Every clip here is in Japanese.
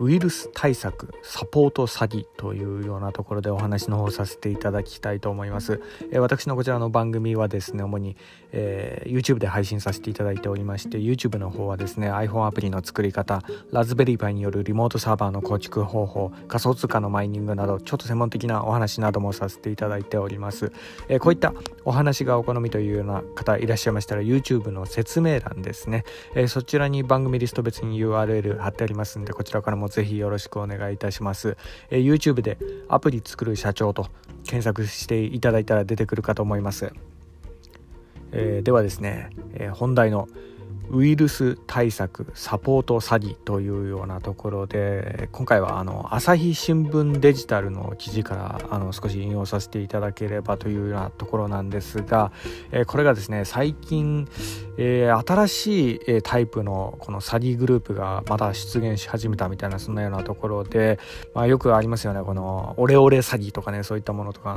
ウイルス対策サポート詐欺というようなところでお話の方させていただきたいと思います、え、私のこちらの番組はですね主に、えー、YouTube で配信させていただいておりまして YouTube の方はですね iPhone アプリの作り方ラズベリーパイによるリモートサーバーの構築方法仮想通貨のマイニングなどちょっと専門的なお話などもさせていただいております、えー、こういったお話がお好みというような方いらっしゃいましたら YouTube の説明欄ですね、えそちらに番組リスト別に URL 貼ってありますんでこちらからもぜひよろしくお願いいたします、え、YouTube でアプリ作る社長と検索していただいたら出てくるかと思います、えー、ではですね、え、本題のウイルス対策サポート詐欺というようなところで今回はあの朝日新聞デジタルの記事からあの少し引用させていただければというようなところなんですが、えー、これがですね最近、えー、新しい、えタイプのこの詐欺グループがまた出現し始めたみたいなそんなようなところで、まあ、よくありますよねこのオレオレ詐欺とかねそういったものとか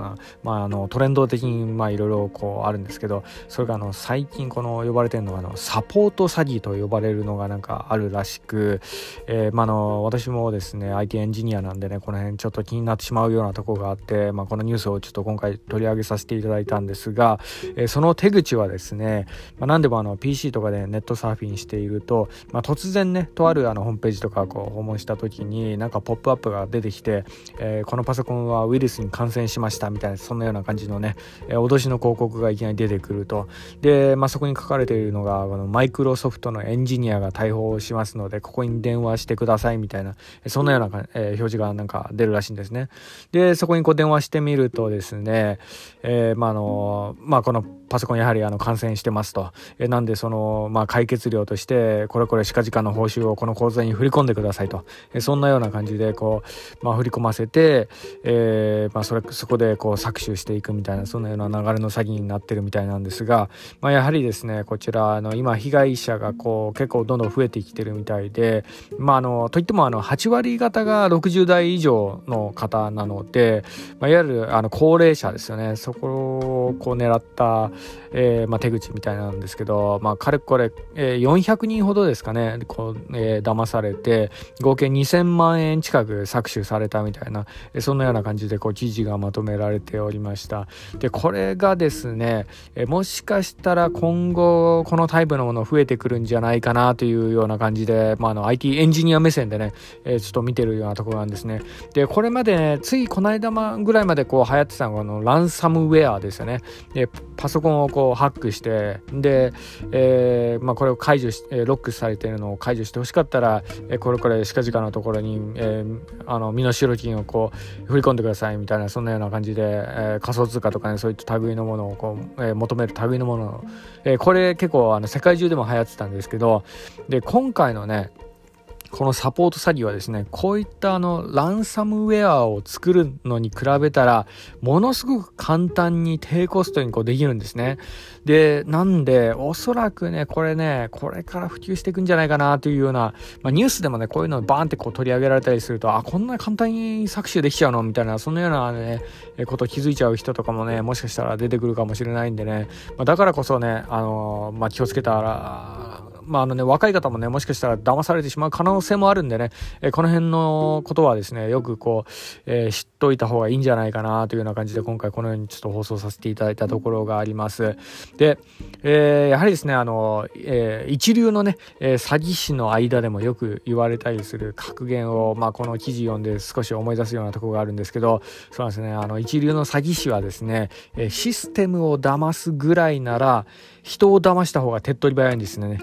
まあ、あのトレンド的にいろいろあるんですけどそれがあの最近この呼ばれてるのがあのサポート詐欺と呼ばれるのがなんかあるらしく、えー、まあの私もですね IT エンジニアなんでねこの辺ちょっと気になってしまうようなとこがあって、まあ、このニュースをちょっと今回取り上げさせていただいたんですが、えー、その手口はですね、まあ、何でもあの PC とかでネットサーフィンしていると、まあ、突然ねとあるあのホームページとかこう訪問した時になんかポップアップが出てきて、えー、このパソコンはウイルスに感染しましたみたいなそんなような感じのね、え、脅しの広告がいきなり出てくると。で、まあ、そこに書かれているのがこのマイクロソフトのエンジニアが逮捕しますのでここに電話してくださいみたいなそんなような、えー、表示がなんか出るらしいんですねでそこにこう電話してみるとですね、えー、まああのまあこのパソコンやはりあの感染してますと。えなんでその、まあ、解決料として、これこれ近々の報酬をこの口座に振り込んでくださいと。えそんなような感じで、こう、まあ、振り込ませて、えー、まあ、それ、そこでこう搾取していくみたいな、そんなような流れの詐欺になってるみたいなんですが、まあ、やはりですね、こちら、あの、今、被害者がこう、結構どんどん増えてきてるみたいで、まあ、あの、といっても、あの、8割方が60代以上の方なので、まあ、いわゆる、あの、高齢者ですよね。そこをこう狙った、えー、まあ、手口みたいなんですけど、まあ、かれこれ、えー、400人ほどですかね、こう、えー、騙されて、合計2000万円近く搾取されたみたいな、えー、そんなような感じで、こう、記事がまとめられておりました。で、これがですね、えー、もしかしたら今後、このタイプのもの増えてくるんじゃないかなというような感じで、まあ、あの、IT エンジニア目線でね、えー、ちょっと見てるようなところなんですね。で、これまでね、ついこの間ぐらいまでこう流行ってたのが、あの、ランサムウェアですよね。で、パソコンをこうハックしてで、えーまあ、これを解除しロックされてるのを解除してほしかったら、えー、これこれ近々のところに、えー、あの身代金をこう振り込んでくださいみたいなそんなような感じで、えー、仮想通貨とかねそういった類のものをこう、えー、求める類のもの、えー、これ結構あの世界中でも流行ってたんですけどで今回のねこのサポート詐欺はですね、こういったあのランサムウェアを作るのに比べたら、ものすごく簡単に低コストにこうできるんですね。で、なんで、おそらくね、これね、これから普及していくんじゃないかなというような、まあ、ニュースでもね、こういうのバーンってこう取り上げられたりすると、あ、こんな簡単に搾取できちゃうの？みたいな、そんなようなね、こと気づいちゃう人とかもね、もしかしたら出てくるかもしれないんでね、まあ、だからこそね、あのまあ、気をつけたら、まああのね、若い方もね、もしかしたら騙されてしまう可能性もあるんでね、えー、この辺のことはですね、よくこう、えー、知っといた方がいいんじゃないかなというような感じで、今回このようにちょっと放送させていただいたところがあります。で、えー、やはりですね、あの、え一流のね、え詐欺師の間でもよく言われたりする格言を、まあこの記事読んで少し思い出すようなところがあるんですけど、そうですね、あの、一流の詐欺師はですね、えシステムを騙すぐらいなら、人を騙した方が手っ取り早いんですね。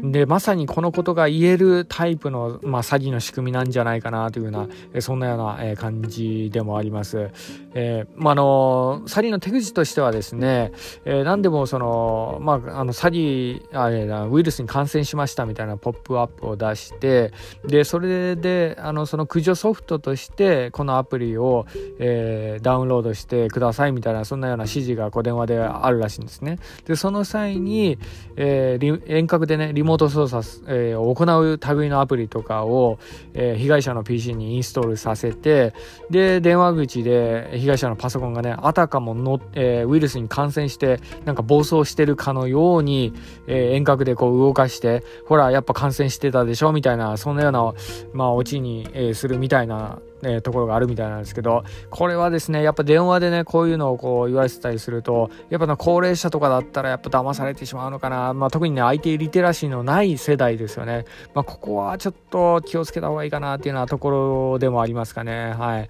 で、まさにこのことが言えるタイプの、まあ、詐欺の仕組みなんじゃないかなというような、そんなような、感じでもあります。えー、まあ、の、詐欺の手口としてはですね、えー、何でもその、まあ、あの、詐欺、あれウイルスに感染しましたみたいなポップアップを出して、で、それで、あの、その駆除ソフトとして、このアプリを、えー、ダウンロードしてくださいみたいな、そんなような指示がこう電話であるらしいんですね。で、その際に、えー、遠隔でね、モート操作、えー、行う類のアプリとかを、えー、被害者の PC にインストールさせてで電話口で被害者のパソコンがねあたかもの、えー、ウイルスに感染してなんか暴走してるかのように、え遠隔でこう動かしてほらやっぱ感染してたでしょみたいなそんなようなまあオチに、えするみたいなえ、ところがあるみたいなんですけど、これはですね、やっぱ電話でね、こういうのをこう言わせてたりすると、やっぱな高齢者とかだったらやっぱ騙されてしまうのかな。まあ特にね、IT リテラシーのない世代ですよね。まあここはちょっと気をつけた方がいいかなっていうようなところでもありますかね。はい。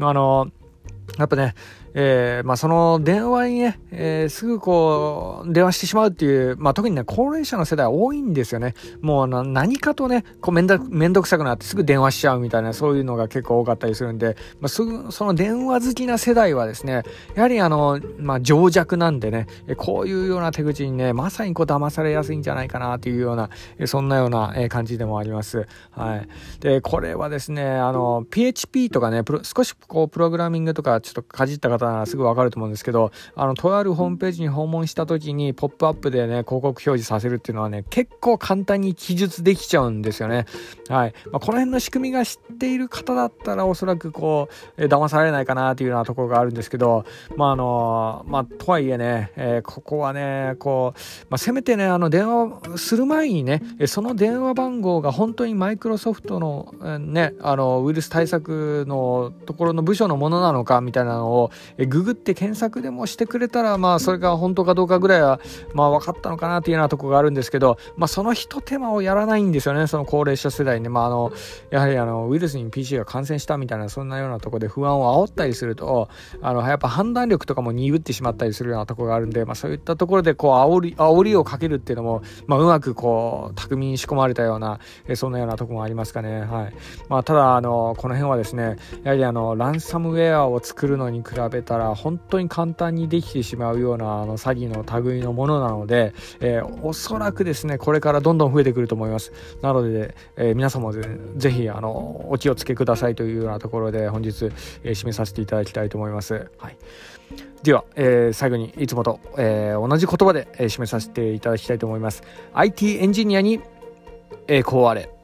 あの、やっぱね、えー、まあ、その電話にね、えー、すぐこう、電話してしまうっていう、まあ、特にね、高齢者の世代多いんですよね。もうあの何かとね、こうめんど、めんどくさくなってすぐ電話しちゃうみたいな、そういうのが結構多かったりするんで、まあ、すぐ、その電話好きな世代はですね、やはりあの、まあ、情弱なんでね、こういうような手口にね、まさにこう騙されやすいんじゃないかなっていうような、そんなような感じでもあります。はい。で、これはですね、あの、PHP とかね、少しこう、プログラミングとかちょっとかじった方ならすぐわかると思うんですけど、あの、とあるホームページに訪問した時にポップアップでね、広告表示させるっていうのはね、結構簡単に記述できちゃうんですよね。はい。まあ、この辺の仕組みが知っている方だったらおそらくこう、えー、騙されないかなっていうようなところがあるんですけど、まあ、あのまあ、とはいえね、えー、ここはね、こう、まあ、せめてね、あの、電話する前にね、その電話番号が本当にマイクロソフトの、ね、あの、ウイルス対策のところの部署のものなのかみたいなのを、えググって検索でもしてくれたら、まあ、それが本当かどうかぐらいは、まあ、分かったのかなっていうようなところがあるんですけど、まあ、その一手間をやらないんですよね、その高齢者世代に。まあ、あの、やはりあの、ウイルスに PC が感染したみたいな、そんなようなところで不安を煽ったりすると、あの、やっぱ判断力とかも鈍ってしまったりするようなところがあるんで、まあ、そういったところで、こう、煽り、煽りをかけるっていうのも、まあ、うまくこう、巧みに仕込まれたような、えそんなようなところもありますかね。はい。まあ、ただ、あの、この辺はですね、やはりあの、ランサムウェアを作るのに比べたら、本当に簡単にできてしまうようなあの詐欺の類のものなので、えー、おそらくですねこれからどんどん増えてくると思います。なので、えー、皆様ぜぜひあのお気をつけくださいというようなところで本日、えー、締めさせていただきたいと思います、はい、では、えー、最後にいつもと、えー、同じ言葉で、えー、締めさせていただきたいと思います。IT エンジニアに栄光あれ。